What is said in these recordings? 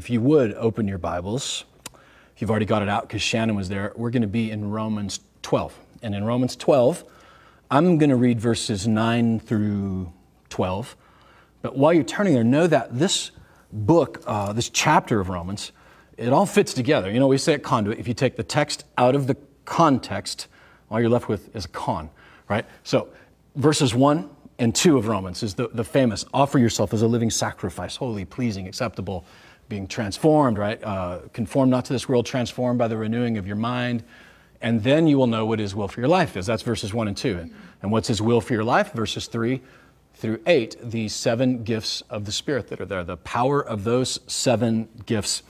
if you would open your Bibles, if you've already got it out because Shannon was there, we're going to be in Romans 12. And in Romans 12, I'm going to read verses 9 through 12. But while you're turning there, know that this book, uh, this chapter of Romans, it all fits together. You know, we say at Conduit, if you take the text out of the context, all you're left with is a con, right? So verses 1 and 2 of Romans is the, the famous offer yourself as a living sacrifice, holy, pleasing, acceptable, being transformed, right? Uh, conform not to this world, transformed by the renewing of your mind. And then you will know what his will for your life is. That's verses 1 and 2. And, and what's his will for your life? Verses 3 through 8, the seven gifts of the Spirit that are there, the power of those seven gifts.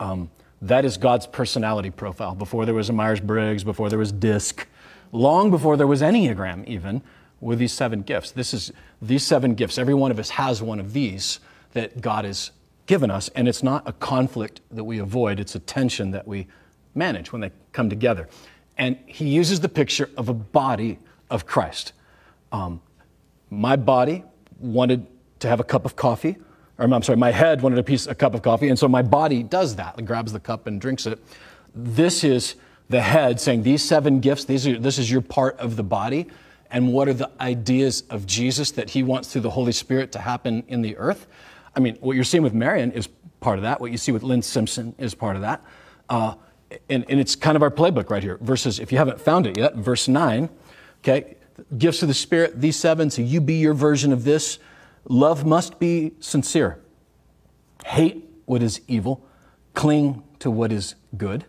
Um, that is God's personality profile. Before there was a Myers Briggs, before there was DISC, long before there was Enneagram, even, with these seven gifts. This is these seven gifts. Every one of us has one of these that God has given us, and it's not a conflict that we avoid, it's a tension that we manage when they come together. And he uses the picture of a body of Christ. Um, my body wanted to have a cup of coffee, or I'm sorry, my head wanted a piece, a cup of coffee, and so my body does that. It grabs the cup and drinks it. This is the head saying, These seven gifts, these are, this is your part of the body. And what are the ideas of Jesus that he wants through the Holy Spirit to happen in the earth? I mean, what you're seeing with Marion is part of that. What you see with Lynn Simpson is part of that. Uh, and, and it's kind of our playbook right here. Verses, if you haven't found it yet, verse 9, okay, gifts of the Spirit, these seven, so you be your version of this. Love must be sincere. Hate what is evil, cling to what is good.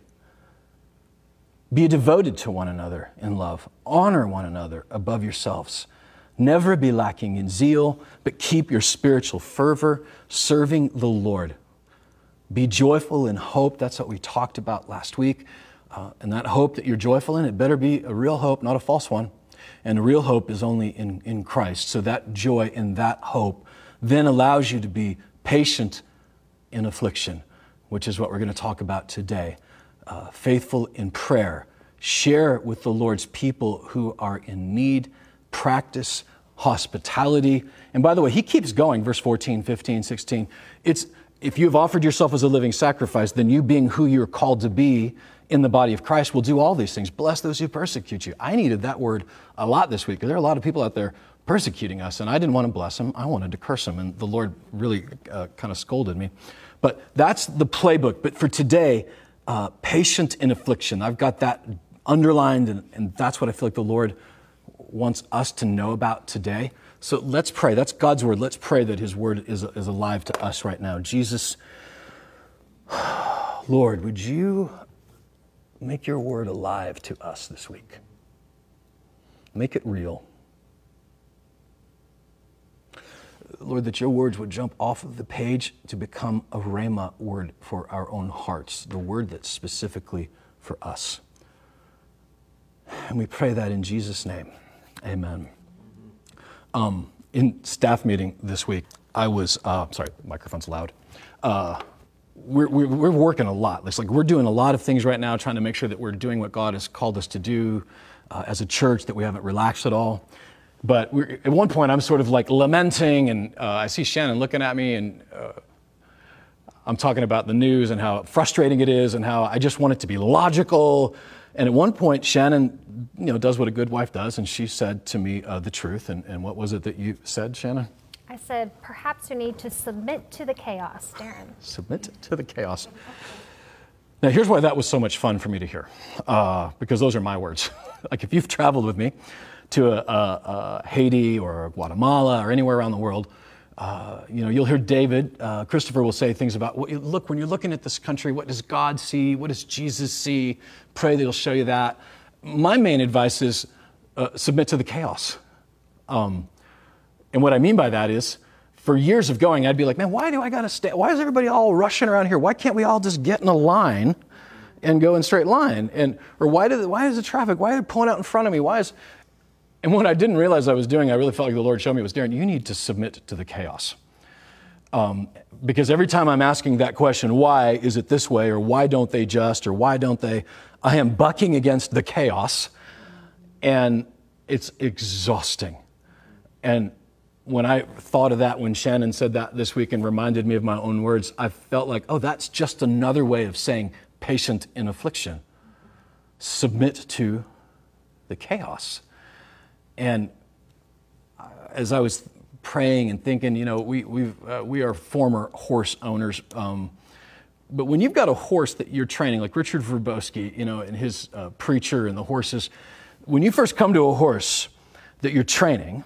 Be devoted to one another in love. Honor one another above yourselves. Never be lacking in zeal, but keep your spiritual fervor serving the Lord. Be joyful in hope. That's what we talked about last week. Uh, and that hope that you're joyful in, it better be a real hope, not a false one. And a real hope is only in, in Christ. So that joy in that hope then allows you to be patient in affliction, which is what we're going to talk about today uh, faithful in prayer, share with the Lord's people who are in need, practice hospitality. And by the way, he keeps going, verse 14, 15, 16. It's if you've offered yourself as a living sacrifice, then you being who you're called to be in the body of Christ will do all these things. Bless those who persecute you. I needed that word a lot this week because there are a lot of people out there persecuting us, and I didn't want to bless them. I wanted to curse them, and the Lord really uh, kind of scolded me. But that's the playbook. But for today, uh, patient in affliction. I've got that underlined, and, and that's what I feel like the Lord wants us to know about today. So let's pray. That's God's word. Let's pray that His word is, is alive to us right now. Jesus, Lord, would you make your word alive to us this week? Make it real. Lord, that your words would jump off of the page to become a Rhema word for our own hearts, the word that's specifically for us. And we pray that in Jesus' name. Amen. Um, in staff meeting this week, I was, uh, sorry, the microphone's loud. Uh, we're, we're, we're, working a lot. It's like we're doing a lot of things right now, trying to make sure that we're doing what God has called us to do uh, as a church, that we haven't relaxed at all. But at one point, I'm sort of like lamenting, and uh, I see Shannon looking at me, and uh, I'm talking about the news and how frustrating it is, and how I just want it to be logical. And at one point, Shannon, you know, does what a good wife does, and she said to me uh, the truth. And, and what was it that you said, Shannon? I said, perhaps you need to submit to the chaos, Darren. Submit to the chaos. Now, here's why that was so much fun for me to hear, uh, because those are my words. like, if you've traveled with me, to a, a, a Haiti or Guatemala or anywhere around the world, uh, you know, you'll hear David, uh, Christopher will say things about, look, when you're looking at this country, what does God see? What does Jesus see? Pray that he'll show you that. My main advice is uh, submit to the chaos. Um, and what I mean by that is, for years of going, I'd be like, man, why do I got to stay? Why is everybody all rushing around here? Why can't we all just get in a line and go in straight line? And, or why, do, why is the traffic, why are they pulling out in front of me? Why is, and what I didn't realize I was doing, I really felt like the Lord showed me was, Darren, you need to submit to the chaos. Um, because every time I'm asking that question, why is it this way, or why don't they just, or why don't they, I am bucking against the chaos, and it's exhausting. And when I thought of that, when Shannon said that this week and reminded me of my own words, I felt like, oh, that's just another way of saying patient in affliction. Submit to the chaos. And uh, as I was praying and thinking, you know, we, we uh, we are former horse owners. Um, but when you've got a horse that you're training, like Richard Verbowski, you know, and his uh, preacher and the horses, when you first come to a horse that you're training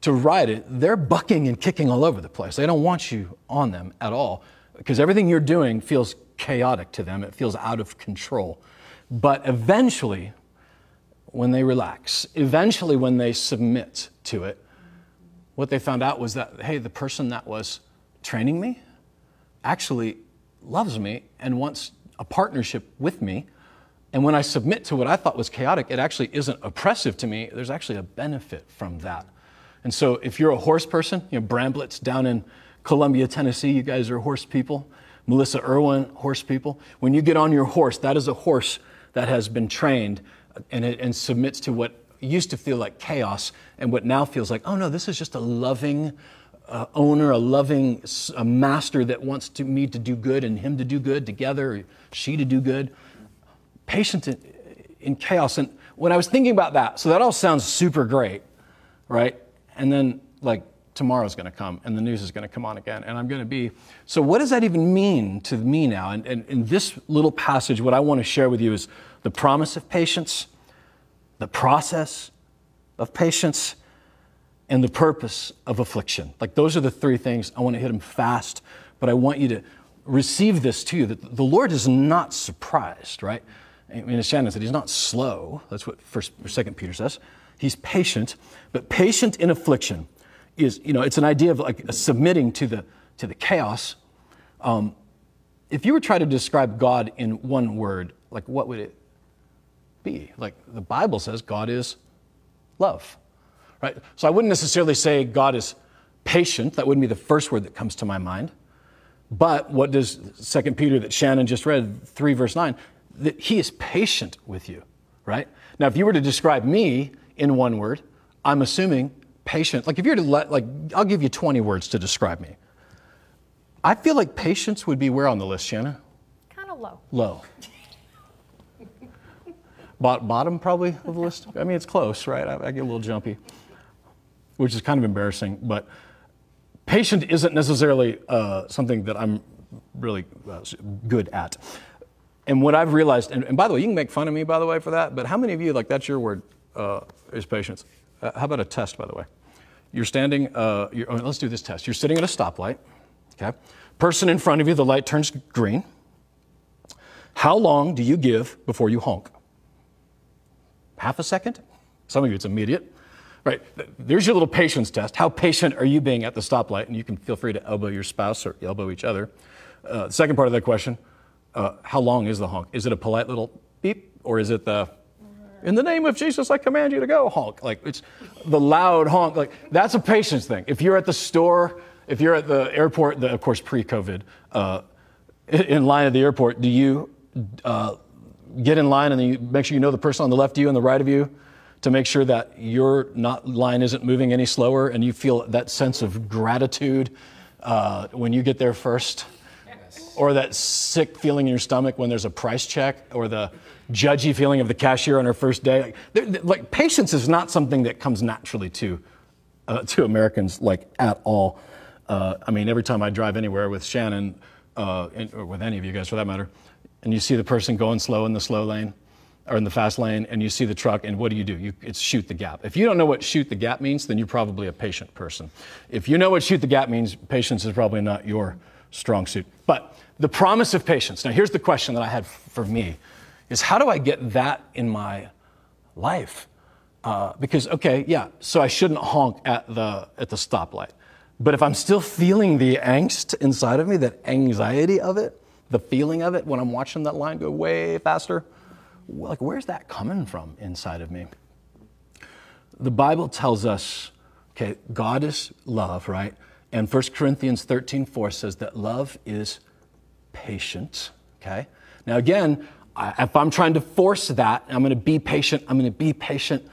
to ride it, they're bucking and kicking all over the place. They don't want you on them at all because everything you're doing feels chaotic to them. It feels out of control. But eventually, when they relax, eventually, when they submit to it, what they found out was that, hey, the person that was training me actually loves me and wants a partnership with me. And when I submit to what I thought was chaotic, it actually isn't oppressive to me. There's actually a benefit from that. And so if you're a horse person, you know, Bramblets down in Columbia, Tennessee, you guys are horse people. Melissa Irwin, horse people. When you get on your horse, that is a horse that has been trained and, it, and submits to what used to feel like chaos and what now feels like, oh no, this is just a loving uh, owner, a loving a master that wants to, me to do good and him to do good together, she to do good. Patient in, in chaos. And when I was thinking about that, so that all sounds super great, right? And then, like, tomorrow's going to come and the news is going to come on again and i'm going to be so what does that even mean to me now and, and in this little passage what i want to share with you is the promise of patience the process of patience and the purpose of affliction. Like those are the three things. I want to hit them fast, but I want you to receive this too that the Lord is not surprised, right? I mean, as Shannon said, he's not slow. That's what First or Second Peter says. He's patient, but patient in affliction is, you know, it's an idea of like submitting to the to the chaos. Um, if you were trying to describe God in one word, like what would it be? Like the Bible says, God is love right? So I wouldn't necessarily say God is patient. That wouldn't be the first word that comes to my mind. But what does 2 Peter that Shannon just read, 3 verse 9, that he is patient with you, right? Now, if you were to describe me in one word, I'm assuming patient. Like if you were to let, like, I'll give you 20 words to describe me. I feel like patience would be where on the list, Shannon? Kind of low. Low. Bottom probably of the list. I mean, it's close, right? I, I get a little jumpy which is kind of embarrassing. But patient isn't necessarily uh, something that I'm really uh, good at. And what I've realized, and, and, by the way, you can make fun of me, by the way, for that, but how many of you, like, that's your word, uh, is patience? Uh, how about a test, by the way? You're standing, uh, you're, oh, let's do this test. You're sitting at a stoplight, okay? Person in front of you, the light turns green. How long do you give before you honk? Half a second? Some of you, it's immediate. Right. There's your little patience test. How patient are you being at the stoplight? And you can feel free to elbow your spouse or elbow each other. Uh, second part of that question uh, how long is the honk? Is it a polite little beep or is it the in the name of Jesus, I command you to go honk? Like it's the loud honk. Like that's a patience thing. If you're at the store, if you're at the airport, the, of course, pre COVID, uh, in line at the airport, do you uh, get in line and then you make sure you know the person on the left of you and the right of you? to make sure that your not, line isn't moving any slower and you feel that sense of gratitude uh, when you get there first? Yes. Or that sick feeling in your stomach when there's a price check or the judgy feeling of the cashier on her first day? Like, like patience is not something that comes naturally to, uh, to Americans like at all. Uh, I mean, every time I drive anywhere with Shannon, uh, or with any of you guys for that matter, and you see the person going slow in the slow lane, or in the fast lane and you see the truck and what do you do? You, it's shoot the gap. If you don't know what shoot the gap means, then you're probably a patient person. If you know what shoot the gap means, patience is probably not your strong suit. But the promise of patience. Now here's the question that I had for me is how do I get that in my life? Uh, because okay, yeah, so I shouldn't honk at the at the stoplight. But if I'm still feeling the angst inside of me, that anxiety of it, the feeling of it when I'm watching that line go way faster, like where's that coming from inside of me? The Bible tells us, okay, God is love, right? And 1 Corinthians 13, 4 says that love is patient, okay? Now, again, if I'm trying to force that, I'm going to be patient, I'm going to be patient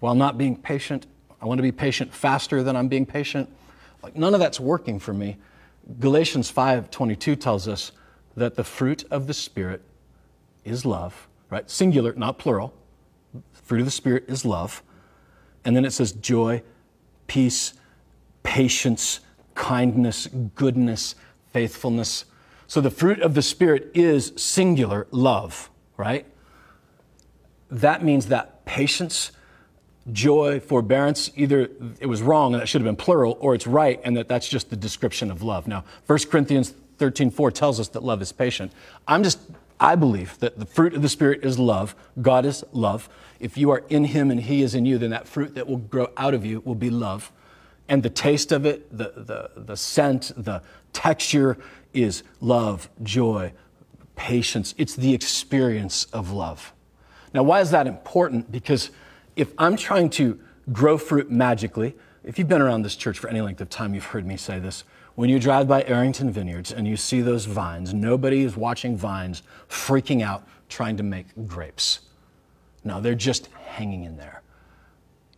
while not being patient, I want to be patient faster than I'm being patient. Like none of that's working for me. Galatians 5:22 tells us that the fruit of the spirit is love, right? Singular, not plural. Fruit of the spirit is love. And then it says joy, peace, patience, kindness, goodness, faithfulness. So the fruit of the spirit is singular love, right? That means that patience, joy, forbearance, either it was wrong and that should have been plural, or it's right and that that's just the description of love. Now, 1 Corinthians 13 4 tells us that love is patient. I'm just, I believe that the fruit of the Spirit is love. God is love. If you are in Him and He is in you, then that fruit that will grow out of you will be love. And the taste of it, the, the, the scent, the texture is love, joy, patience. It's the experience of love. Now, why is that important? Because if I'm trying to grow fruit magically, if you've been around this church for any length of time, you've heard me say this. When you drive by Arrington Vineyards and you see those vines, nobody is watching vines freaking out trying to make grapes. No, they're just hanging in there.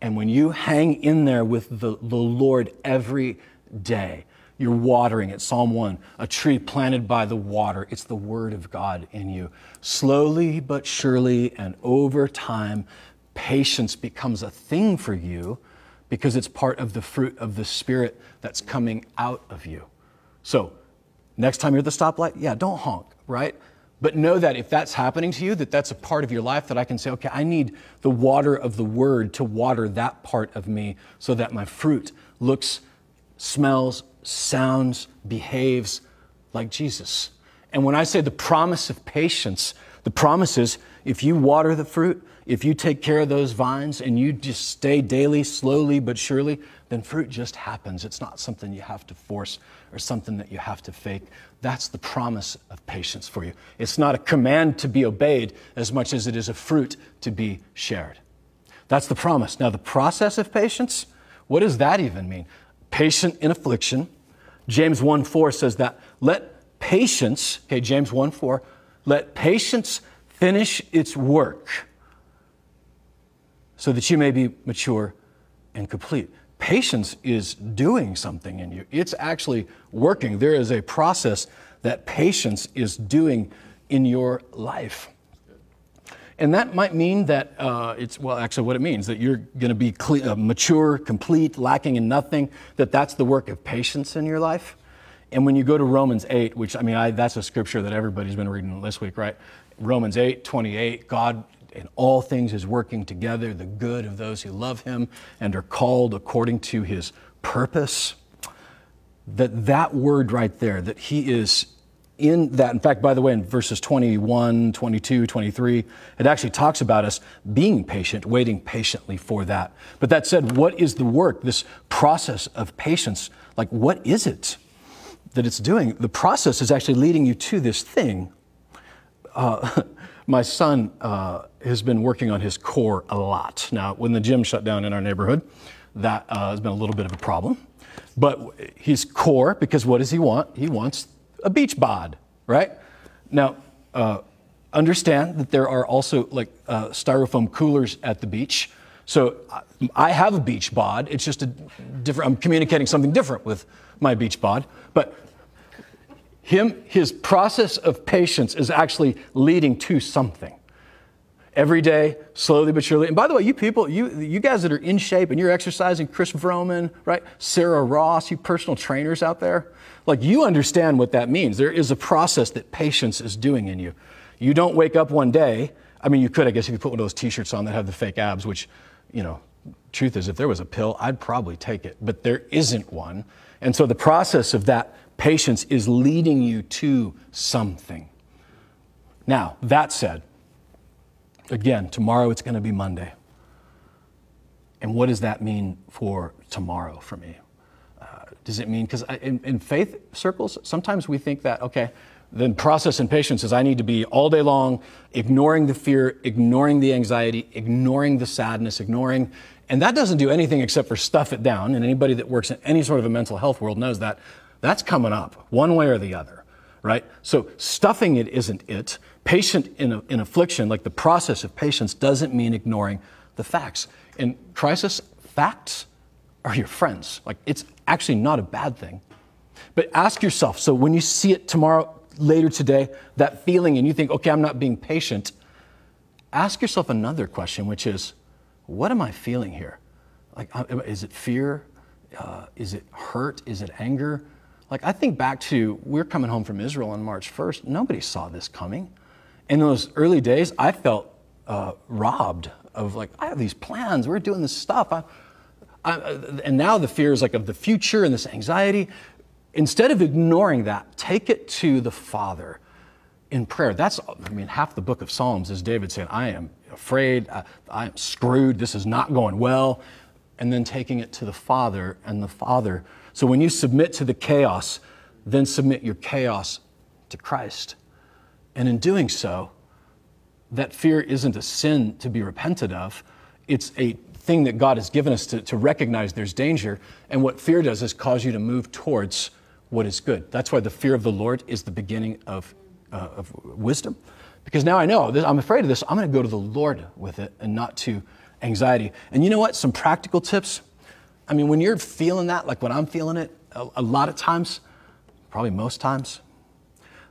And when you hang in there with the, the Lord every day, you're watering it. Psalm 1 a tree planted by the water. It's the word of God in you. Slowly but surely and over time, patience becomes a thing for you because it's part of the fruit of the Spirit that's coming out of you. So, next time you're at the stoplight, yeah, don't honk, right? But know that if that's happening to you, that that's a part of your life that I can say, okay, I need the water of the word to water that part of me so that my fruit looks, smells, sounds, behaves like Jesus. And when I say the promise of patience, the promise is if you water the fruit, if you take care of those vines and you just stay daily, slowly but surely, then fruit just happens. It's not something you have to force or something that you have to fake. That's the promise of patience for you. It's not a command to be obeyed as much as it is a fruit to be shared. That's the promise. Now, the process of patience, what does that even mean? Patient in affliction. James 1 4 says that let patience, okay, James 1 4, let patience finish its work so that you may be mature and complete. Patience is doing something in you, it's actually working. There is a process that patience is doing in your life. And that might mean that uh, it's, well, actually, what it means that you're going to be uh, mature, complete, lacking in nothing, that that's the work of patience in your life. And when you go to Romans 8, which, I mean, I, that's a scripture that everybody's been reading this week, right? Romans 8, 28, God in all things is working together, the good of those who love him and are called according to his purpose. That that word right there, that he is in that, in fact, by the way, in verses 21, 22, 23, it actually talks about us being patient, waiting patiently for that. But that said, what is the work, this process of patience? Like, what is it that it's doing? The process is actually leading you to this thing. Uh, my son uh, has been working on his core a lot. Now, when the gym shut down in our neighborhood, that uh, has been a little bit of a problem. But his core, because what does he want? He wants a beach bod, right? Now, uh, understand that there are also like uh, styrofoam coolers at the beach. So I have a beach bod. It's just a different, I'm communicating something different with my beach bod. But him, his process of patience is actually leading to something. Every day, slowly but surely. And by the way, you people, you, you guys that are in shape and you're exercising, Chris Vroman, right? Sarah Ross, you personal trainers out there, like you understand what that means. There is a process that patience is doing in you. You don't wake up one day. I mean, you could, I guess, if you put one of those t-shirts on that have the fake abs, which, you know, truth is, if there was a pill, I'd probably take it. But there isn't one. And so the process of that Patience is leading you to something. Now, that said, again, tomorrow it's going to be Monday. And what does that mean for tomorrow for me? Uh, does it mean, because in, in faith circles, sometimes we think that, okay, the process and patience is I need to be all day long ignoring the fear, ignoring the anxiety, ignoring the sadness, ignoring, and that doesn't do anything except for stuff it down. And anybody that works in any sort of a mental health world knows that that's coming up, one way or the other, right? So stuffing it isn't it. Patient in, in affliction, like the process of patience, doesn't mean ignoring the facts. In crisis, facts are your friends. Like, it's actually not a bad thing. But ask yourself so when you see it tomorrow, later today, that feeling, and you think, okay, I'm not being patient, ask yourself another question, which is, what am I feeling here? Like, uh, is it fear? Uh, is it hurt? Is it anger? Like, I think back to we're coming home from Israel on March 1st. Nobody saw this coming. In those early days, I felt uh, robbed of, like, I have these plans. We're doing this stuff. I, I, and now the fear is like of the future and this anxiety. Instead of ignoring that, take it to the Father in prayer. That's, I mean, half the book of Psalms is David saying, I am afraid, I, I am screwed, this is not going well. And then taking it to the Father and the Father. So when you submit to the chaos, then submit your chaos to Christ. And in doing so, that fear isn't a sin to be repented of. It's a thing that God has given us to, to recognize there's danger. And what fear does is cause you to move towards what is good. That's why the fear of the Lord is the beginning of, uh, of wisdom. Because now I know, I'm afraid of this, I'm going to go to the Lord with it and not to anxiety. And you know what? Some practical tips. I mean, when you're feeling that, like when I'm feeling it, a, a lot of times, probably most times,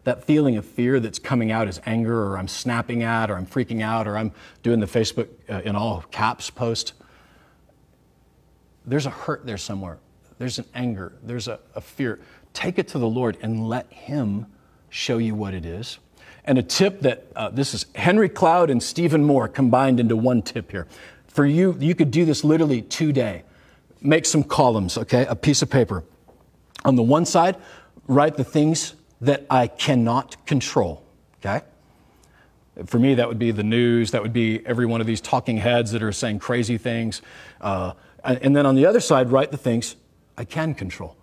that feeling of fear that's coming out as anger, or I'm snapping at, or I'm freaking out, or I'm doing the Facebook uh, in all caps post, there's a hurt there somewhere. There's an anger. There's a, a fear take it to the Lord and let Him show you what it is. And a tip that uh, this is Henry Cloud and Stephen Moore combined into one tip here. For you, you could do this literally today. Make some columns, okay? A piece of paper. On the one side, write the things that I cannot control, okay? For me, that would be the news. That would be every one of these talking heads that are saying crazy things. Uh, and then on the other side, write the things I can control.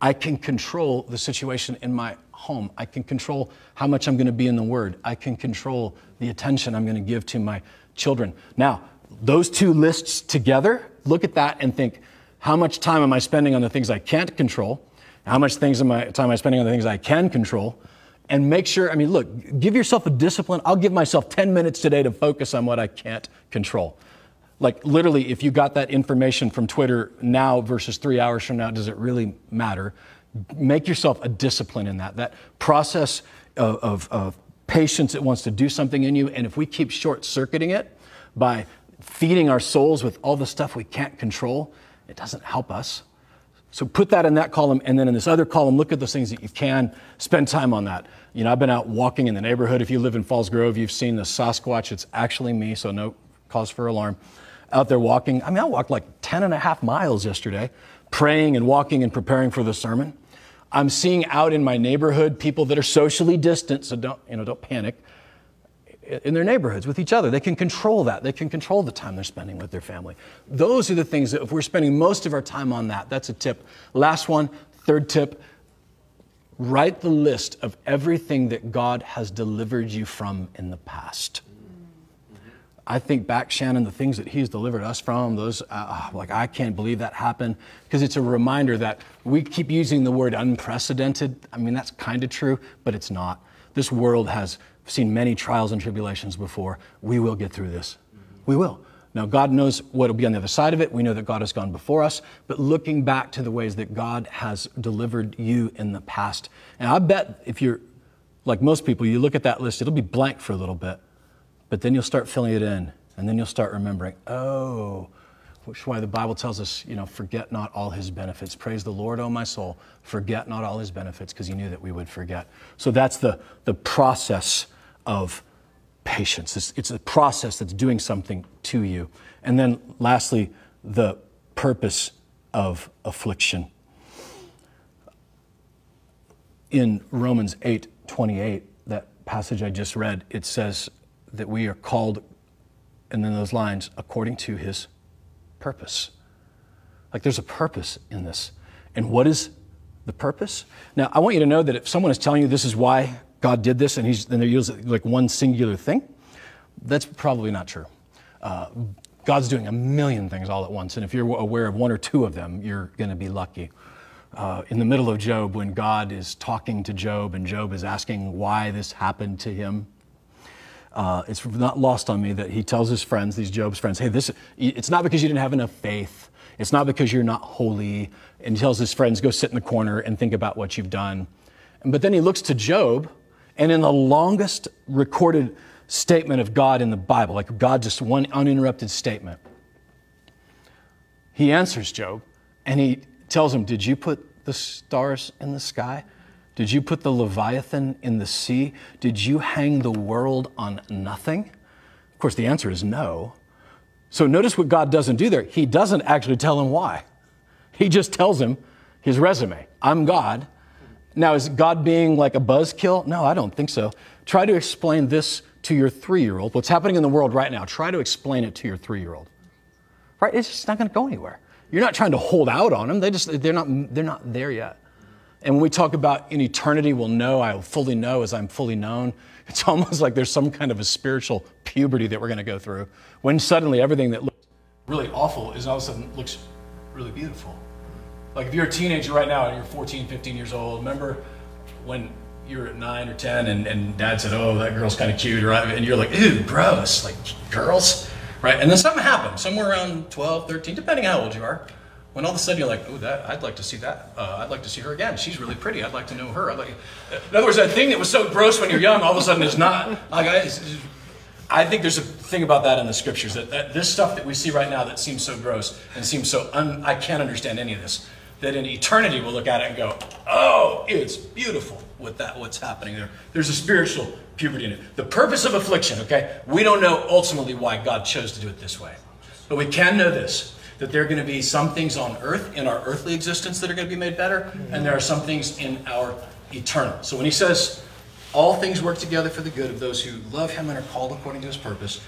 I can control the situation in my home. I can control how much I'm going to be in the Word. I can control the attention I'm going to give to my children. Now, those two lists together, look at that and think, how much time am I spending on the things I can't control? How much things am I, time am I spending on the things I can control? And make sure, I mean, look, give yourself a discipline. I'll give myself 10 minutes today to focus on what I can't control. Like, literally, if you got that information from Twitter now versus three hours from now, does it really matter? Make yourself a discipline in that. That process of, of, of patience that wants to do something in you. And if we keep short circuiting it by feeding our souls with all the stuff we can't control, it doesn't help us. So put that in that column, and then in this other column, look at those things that you can spend time on that. You know, I've been out walking in the neighborhood. If you live in Falls Grove, you've seen the Sasquatch. It's actually me, so no cause for alarm out there walking. I mean, I walked like 10 and a half miles yesterday, praying and walking and preparing for the sermon. I'm seeing out in my neighborhood people that are socially distant, so don't, you know, don't panic, in their neighborhoods with each other. They can control that. They can control the time they're spending with their family. Those are the things that if we're spending most of our time on that, that's a tip. Last one, third tip, write the list of everything that God has delivered you from in the past. I think back, Shannon, the things that he's delivered us from, those, uh, like, I can't believe that happened. Because it's a reminder that we keep using the word unprecedented. I mean, that's kind of true, but it's not. This world has seen many trials and tribulations before. We will get through this. We will. Now, God knows what will be on the other side of it. We know that God has gone before us, but looking back to the ways that God has delivered you in the past. And I bet if you're like most people, you look at that list, it'll be blank for a little bit. But then you'll start filling it in, and then you'll start remembering, oh, which why the Bible tells us, you know, forget not all his benefits. Praise the Lord, O my soul. Forget not all his benefits, because he knew that we would forget. So that's the, the process of patience. It's, it's a process that's doing something to you. And then lastly, the purpose of affliction. In Romans 8 28, that passage I just read, it says, that we are called, and then those lines, according to his purpose. Like there's a purpose in this. And what is the purpose? Now, I want you to know that if someone is telling you this is why God did this and, he's, and they're using like one singular thing, that's probably not true. Uh, God's doing a million things all at once. And if you're aware of one or two of them, you're going to be lucky. Uh, in the middle of Job, when God is talking to Job and Job is asking why this happened to him, uh, it's not lost on me that he tells his friends, these Job's friends, hey, this, it's not because you didn't have enough faith. It's not because you're not holy. And he tells his friends, go sit in the corner and think about what you've done. But then he looks to Job, and in the longest recorded statement of God in the Bible, like God, just one uninterrupted statement, he answers Job and he tells him, Did you put the stars in the sky? Did you put the Leviathan in the sea? Did you hang the world on nothing? Of course, the answer is no. So notice what God doesn't do there. He doesn't actually tell him why. He just tells him his resume I'm God. Now, is God being like a buzzkill? No, I don't think so. Try to explain this to your three year old. What's happening in the world right now, try to explain it to your three year old. Right? It's just not going to go anywhere. You're not trying to hold out on them. They just, they're not, they're not there yet. And when we talk about in eternity, we'll know, I will fully know as I'm fully known. It's almost like there's some kind of a spiritual puberty that we're going to go through when suddenly everything that looks really awful is all of a sudden looks really beautiful. Like if you're a teenager right now and you're 14, 15 years old, remember when you were at nine or 10 and, and dad said, oh, that girl's kind of cute, right? And you're like, ew, gross, like girls, right? And then something happened, somewhere around 12, 13, depending how old you are when all of a sudden you're like, oh, that I'd like to see that. Uh, I'd like to see her again. She's really pretty. I'd like to know her. Like. In other words, that thing that was so gross when you're young, all of a sudden is not. Like I, I think there's a thing about that in the scriptures that, that this stuff that we see right now that seems so gross and seems so un, I can't understand any of this. That in eternity we'll look at it and go, oh, it's beautiful with that what's happening there. There's a spiritual puberty in it. The purpose of affliction, okay? We don't know ultimately why God chose to do it this way, but we can know this that there are going to be some things on earth in our earthly existence that are going to be made better, and there are some things in our eternal. So when he says, all things work together for the good of those who love him and are called according to his purpose,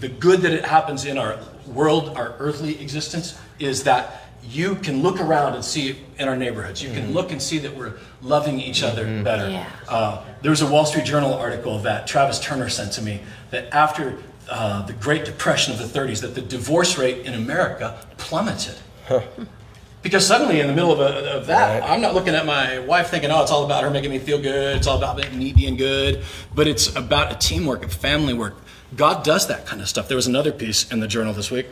the good that it happens in our world, our earthly existence, is that you can look around and see in our neighborhoods. You can mm-hmm. look and see that we're loving each other mm-hmm. better. Yeah. Uh, there was a Wall Street Journal article that Travis Turner sent to me that after uh, the Great Depression of the 30s that the divorce rate in America plummeted. Huh. Because suddenly, in the middle of, a, of that, right. I'm not looking at my wife thinking, oh, it's all about her making me feel good. It's all about me being good. But it's about a teamwork, a family work. God does that kind of stuff. There was another piece in the journal this week.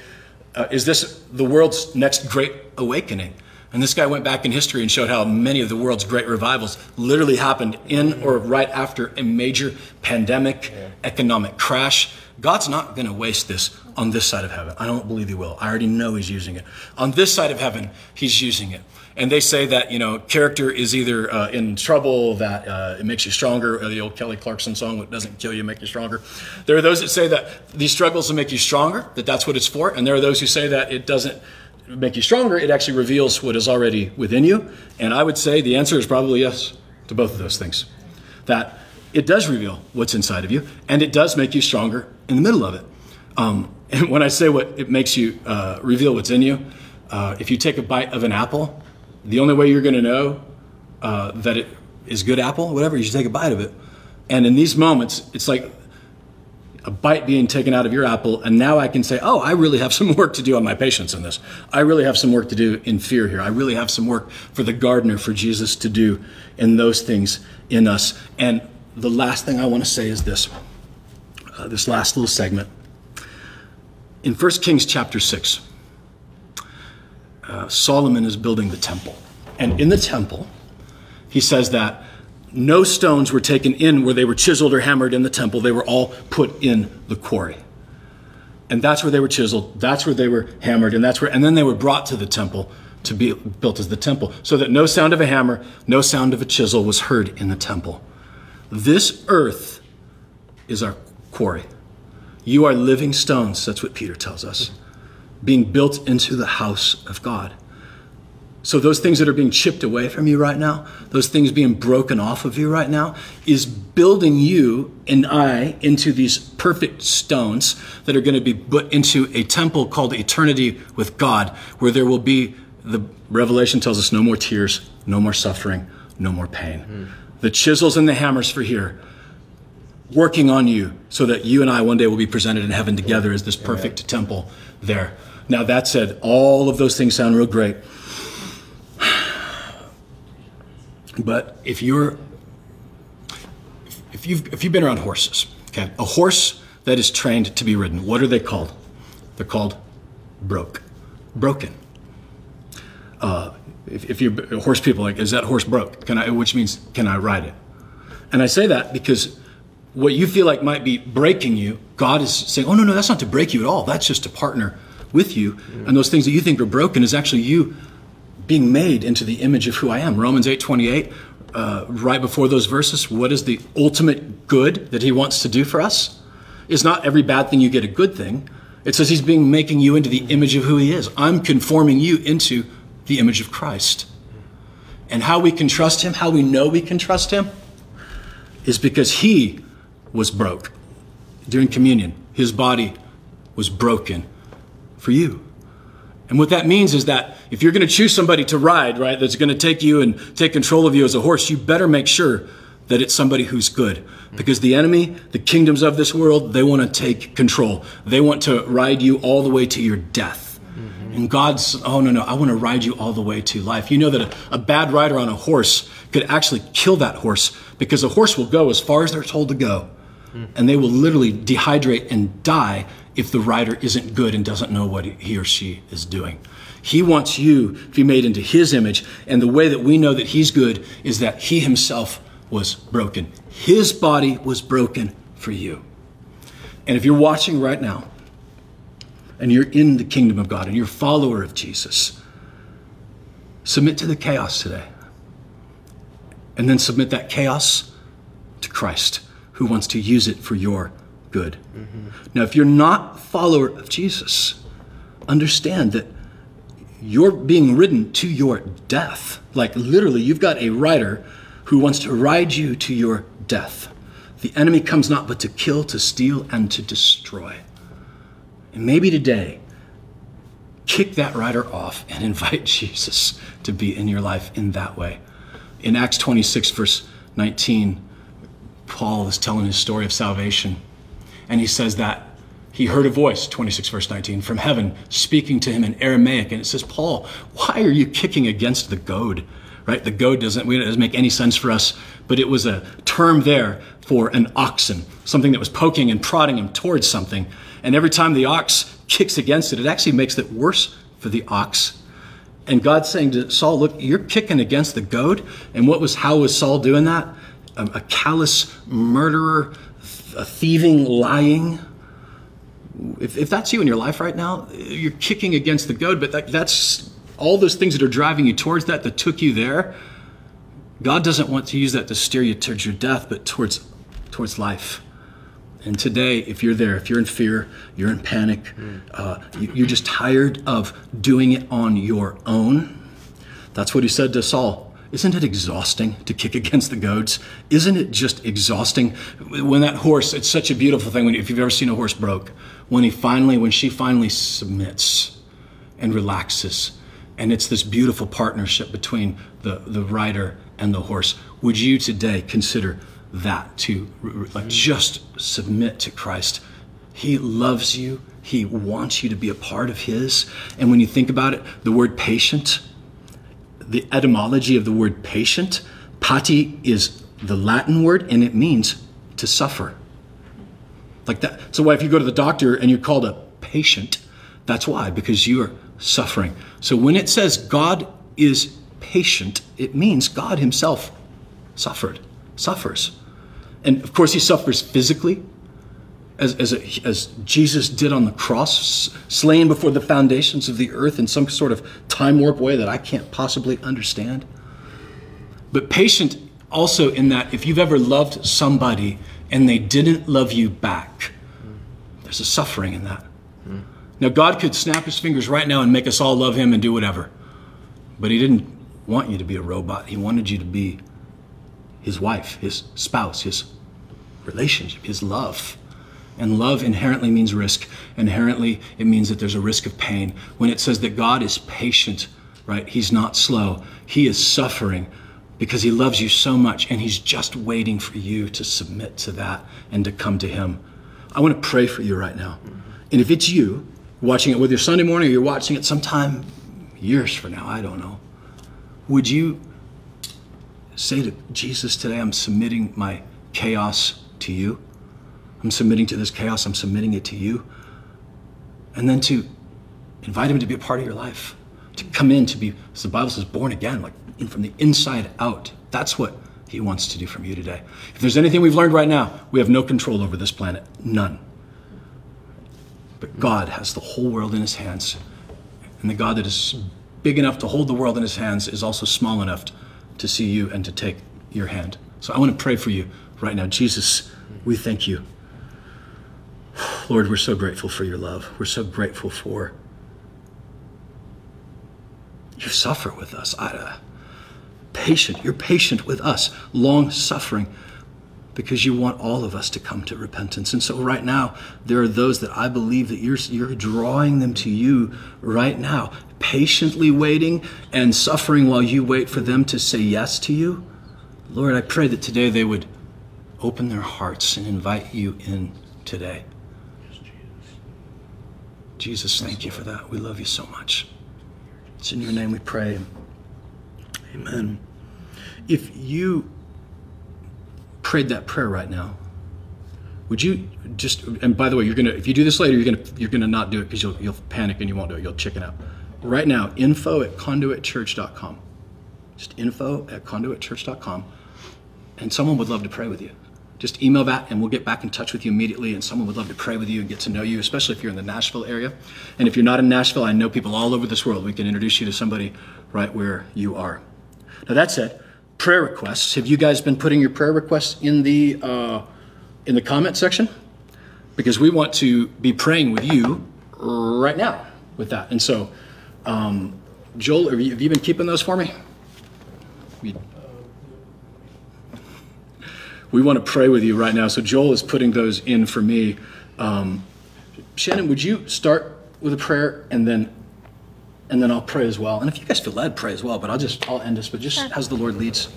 Uh, is this the world's next great awakening? And this guy went back in history and showed how many of the world's great revivals literally happened in or right after a major pandemic, yeah. economic crash. God's not going to waste this on this side of heaven. I don't believe He will. I already know He's using it. On this side of heaven, He's using it. And they say that, you know, character is either uh, in trouble, that uh, it makes you stronger, or the old Kelly Clarkson song, what doesn't kill you, make you stronger. There are those that say that these struggles will make you stronger, that that's what it's for. And there are those who say that it doesn't make you stronger, it actually reveals what is already within you. And I would say the answer is probably yes to both of those things. That it does reveal what's inside of you, and it does make you stronger in the middle of it. Um, and when I say what it makes you uh, reveal what's in you, uh, if you take a bite of an apple, the only way you're going to know uh, that it is good apple, whatever, you should take a bite of it. And in these moments, it's like a bite being taken out of your apple, and now I can say, oh, I really have some work to do on my patience in this. I really have some work to do in fear here. I really have some work for the gardener, for Jesus to do in those things in us. And the last thing I want to say is this uh, this last little segment. In 1 Kings chapter 6, uh, Solomon is building the temple. And in the temple, he says that no stones were taken in where they were chiseled or hammered in the temple. They were all put in the quarry. And that's where they were chiseled, that's where they were hammered, and that's where and then they were brought to the temple to be built as the temple, so that no sound of a hammer, no sound of a chisel was heard in the temple. This earth is our quarry. You are living stones, that's what Peter tells us, being built into the house of God. So, those things that are being chipped away from you right now, those things being broken off of you right now, is building you and I into these perfect stones that are going to be put into a temple called eternity with God, where there will be, the Revelation tells us, no more tears, no more suffering, no more pain. Mm. The chisels and the hammers for here, working on you so that you and I one day will be presented in heaven together as this perfect Amen. temple there. Now, that said, all of those things sound real great. But if you're if you've if you've been around horses, okay, a horse that is trained to be ridden, what are they called? They're called broke, broken. uh, if, if you're horse people, like, is that horse broke? Can I, which means, can I ride it? And I say that because what you feel like might be breaking you, God is saying, oh, no, no, that's not to break you at all. That's just to partner with you. And those things that you think are broken is actually you being made into the image of who I am. Romans 8 28, uh, right before those verses, what is the ultimate good that he wants to do for us? Is not every bad thing you get a good thing. It says he's being making you into the image of who he is. I'm conforming you into the image of Christ. And how we can trust him, how we know we can trust him, is because he was broke during communion. His body was broken for you. And what that means is that if you're going to choose somebody to ride, right, that's going to take you and take control of you as a horse, you better make sure that it's somebody who's good. Because the enemy, the kingdoms of this world, they want to take control. They want to ride you all the way to your death. And God's, oh, no, no, I want to ride you all the way to life. You know that a, a bad rider on a horse could actually kill that horse because a horse will go as far as they're told to go. Mm. And they will literally dehydrate and die if the rider isn't good and doesn't know what he or she is doing. He wants you to be made into his image. And the way that we know that he's good is that he himself was broken. His body was broken for you. And if you're watching right now and you're in the kingdom of God and you're a follower of Jesus, submit to the chaos today. And then submit that chaos to Christ, who wants to use it for your good. Mm-hmm. Now, if you're not a follower of Jesus, understand that you're being ridden to your death. Like literally, you've got a rider who wants to ride you to your death. The enemy comes not but to kill, to steal, and to destroy. And maybe today, kick that rider off and invite Jesus to be in your life in that way. In Acts 26, verse 19, Paul is telling his story of salvation. And he says that he heard a voice, 26 verse 19, from heaven speaking to him in Aramaic. And it says, Paul, why are you kicking against the goad? Right? The goad doesn't, it doesn't make any sense for us, but it was a term there for an oxen, something that was poking and prodding him towards something. And every time the ox kicks against it, it actually makes it worse for the ox. And God's saying to Saul, look, you're kicking against the goad. And what was, how was Saul doing that? A, a callous murderer, a thieving, lying. If, if that's you in your life right now, you're kicking against the goad, but that, that's all those things that are driving you towards that, that took you there. God doesn't want to use that to steer you towards your death, but towards, towards life. And today, if you're there, if you're in fear, you're in panic, mm. uh, you, are just tired of doing it on your own, that's what he said to Saul. Isn't it exhausting to kick against the goads? Isn't it just exhausting? When that horse, it's such a beautiful thing. When, if you've ever seen a horse broke, when he finally, when she finally submits and relaxes, and it's this beautiful partnership between the, the rider and the horse. Would you today consider that to like just submit to Christ? He loves you. He wants you to be a part of His. And when you think about it, the word patient, the etymology of the word patient, pati is the Latin word and it means to suffer. Like that. So why if you go to the doctor and you're called a patient, that's why, because you are suffering. So when it says God is patient, it means God himself suffered, suffers. And of course, he suffers physically, as, as, a, as Jesus did on the cross, slain before the foundations of the earth in some sort of time warp way that I can't possibly understand. But patient also in that if you've ever loved somebody and they didn't love you back, there's a suffering in that. Hmm. Now, God could snap his fingers right now and make us all love him and do whatever. But he didn't want you to be a robot. He wanted you to be his wife, his spouse, his relationship, his love. And love inherently means risk. Inherently, it means that there's a risk of pain. When it says that God is patient, right? He's not slow. He is suffering because he loves you so much and he's just waiting for you to submit to that and to come to him. I want to pray for you right now. And if it's you watching it your Sunday morning or you're watching it sometime years from now, I don't know, would you say to Jesus today, I'm submitting my chaos to you? I'm submitting to this chaos, I'm submitting it to you. And then to invite him to be a part of your life. to come in to be, as the Bible says, born again, like in, from the inside out. That's what He wants to do from you today. If there's anything we've learned right now, we have no control over this planet. None. But God has the whole world in His hands. And the God that is big enough to hold the world in His hands is also small enough to see you and to take your hand. So I want to pray for you right now. Jesus, we thank you. Lord, we're so grateful for your love. We're so grateful for you suffer with us. I, uh, patient. You're patient with us, long suffering, because you want all of us to come to repentance. And so, right now, there are those that I believe that you're, you're drawing them to you right now, patiently waiting and suffering while you wait for them to say yes to you. Lord, I pray that today they would open their hearts and invite you in today. Jesus, thank you for that. We love you so much. It's in your name we pray. Amen. If you prayed that prayer right now, would you just and by the way, you're gonna if you do this later, you're gonna you're gonna not do it because you'll you'll panic and you won't do it. You'll chicken out. Right now, info at conduitchurch.com. Just info at conduitchurch.com. And someone would love to pray with you just email that and we'll get back in touch with you immediately and someone would love to pray with you and get to know you especially if you're in the nashville area. And if you're not in nashville i know people all over this world. We can introduce you to somebody right where you are. Now that said prayer requests. Have you guys been putting your prayer requests in the uh, in the comment section? Because we want to be praying with you right now with that. And so um, joel have you, have you been keeping those for me want to pray with you right now. So Joel is putting those in for me. Um, Shannon, would you start with a prayer and then and then I'll pray as well. And if you guys feel led, pray as well. But I'll just I'll end this, but just as the Lord leads.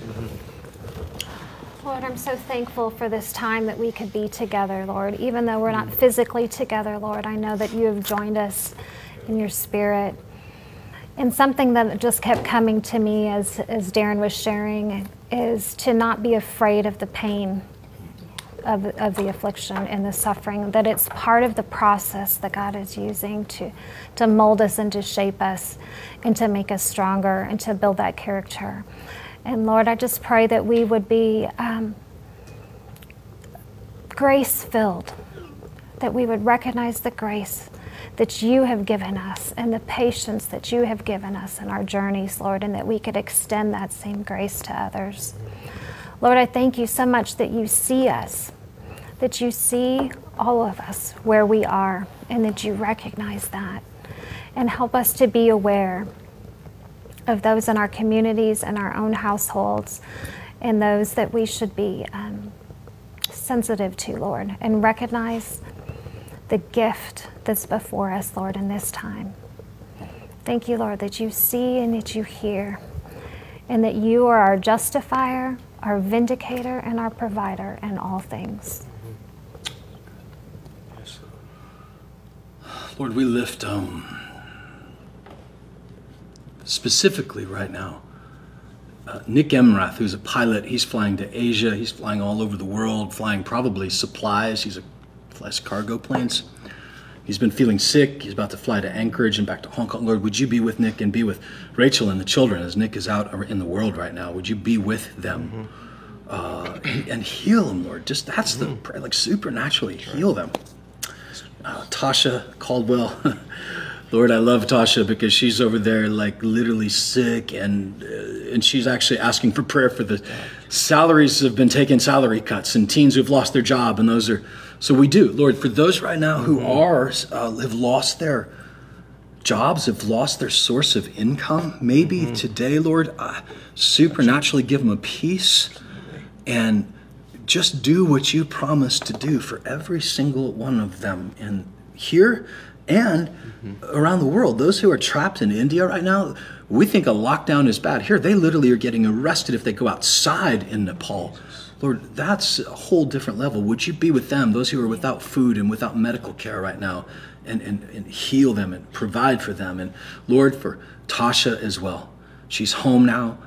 Lord, I'm so thankful for this time that we could be together, Lord. Even though we're not physically together, Lord, I know that you have joined us in your spirit. And something that just kept coming to me as, as Darren was sharing is to not be afraid of the pain of, of the affliction and the suffering, that it's part of the process that God is using to, to mold us and to shape us and to make us stronger and to build that character. And Lord, I just pray that we would be um, grace filled, that we would recognize the grace that you have given us and the patience that you have given us in our journeys, Lord, and that we could extend that same grace to others. Lord, I thank you so much that you see us, that you see all of us where we are, and that you recognize that. And help us to be aware of those in our communities and our own households, and those that we should be um, sensitive to, Lord, and recognize the gift that's before us, Lord, in this time. Thank you, Lord, that you see and that you hear, and that you are our justifier, our vindicator, and our provider in all things. Lord, we lift um, specifically right now. Uh, Nick Emrath, who's a pilot, he's flying to Asia. He's flying all over the world, flying probably supplies. He's a flies cargo planes. He's been feeling sick. He's about to fly to Anchorage and back to Hong Kong. Lord, would you be with Nick and be with Rachel and the children as Nick is out in the world right now? Would you be with them mm-hmm. uh, and, and, heal them, Lord? Just that's mm-hmm. the prayer, like supernaturally heal them. Uh, Tasha Caldwell. Lord, I love Tasha because she's over there like literally sick and uh, and she's actually asking for prayer for the salaries have been taking salary cuts and teens who've lost their job and those are so we do, Lord, for those right now who are uh, have lost their jobs, have lost their source of income, maybe mm-hmm. today, Lord, uh, supernaturally give them a peace and just do what you promised to do for every single one of them in here and mm-hmm. around the world. Those who are trapped in India right now, we think a lockdown is bad. Here, they literally are getting arrested if they go outside in Nepal. Lord, that's a whole different level. Would you be with them, those who are without food and without medical care right now, and, and, and heal them and provide for them? And Lord, for Tasha as well. She's home now,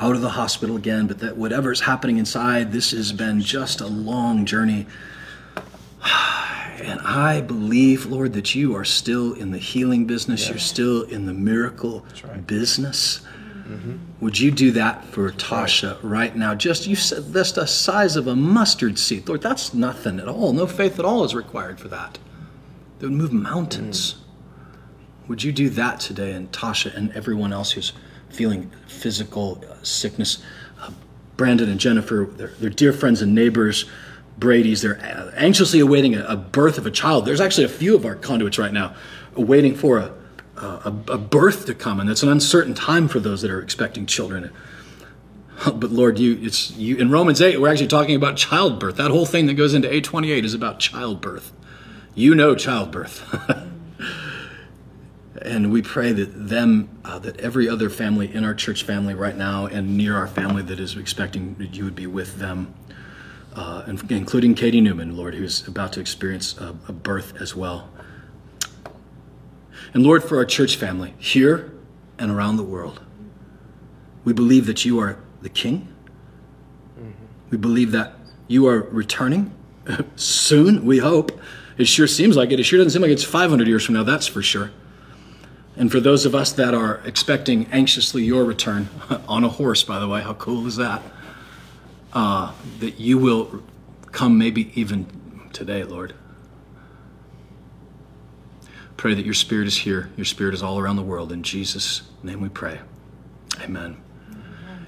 out of the hospital again, but that whatever's happening inside, this has been just a long journey. And I believe, Lord, that you are still in the healing business. You're still in the miracle business. Would you do that for Tasha right. now? Just you said that's the size of a mustard seed, Lord. That's nothing at all. No faith at all is required for that. That would move mountains. Would you do that today, and Tasha and everyone else who's feeling physical uh, sickness? Uh, Brandon and Jennifer, they're, they're dear friends and neighbors. Brady's, they're uh, anxiously awaiting a, a birth of a child. There's actually a few of our conduits right now waiting for a, a, a birth to come, and it's an uncertain time for those that are expecting children. But Lord, you, it's you in Romans 8, we're actually talking about childbirth. That whole thing that goes into 828 is about childbirth. You know childbirth. and we pray that them, uh, that every other family in our church family right now and near our family that is expecting that you would be with them, uh, including Katie Newman, Lord, who's about to experience a, a birth as well. And Lord, for our church family here and around the world, we believe that you are the King. We believe that you are returning soon, we hope. It sure seems like it. It sure doesn't seem like it's 500 years from now, that's for sure. And for those of us that are expecting anxiously your return, on a horse, by the way, how cool is that? Uh, that you will come maybe even today, Lord. Pray that your spirit is here. Your spirit is all around the world. In Jesus' name we pray. Amen.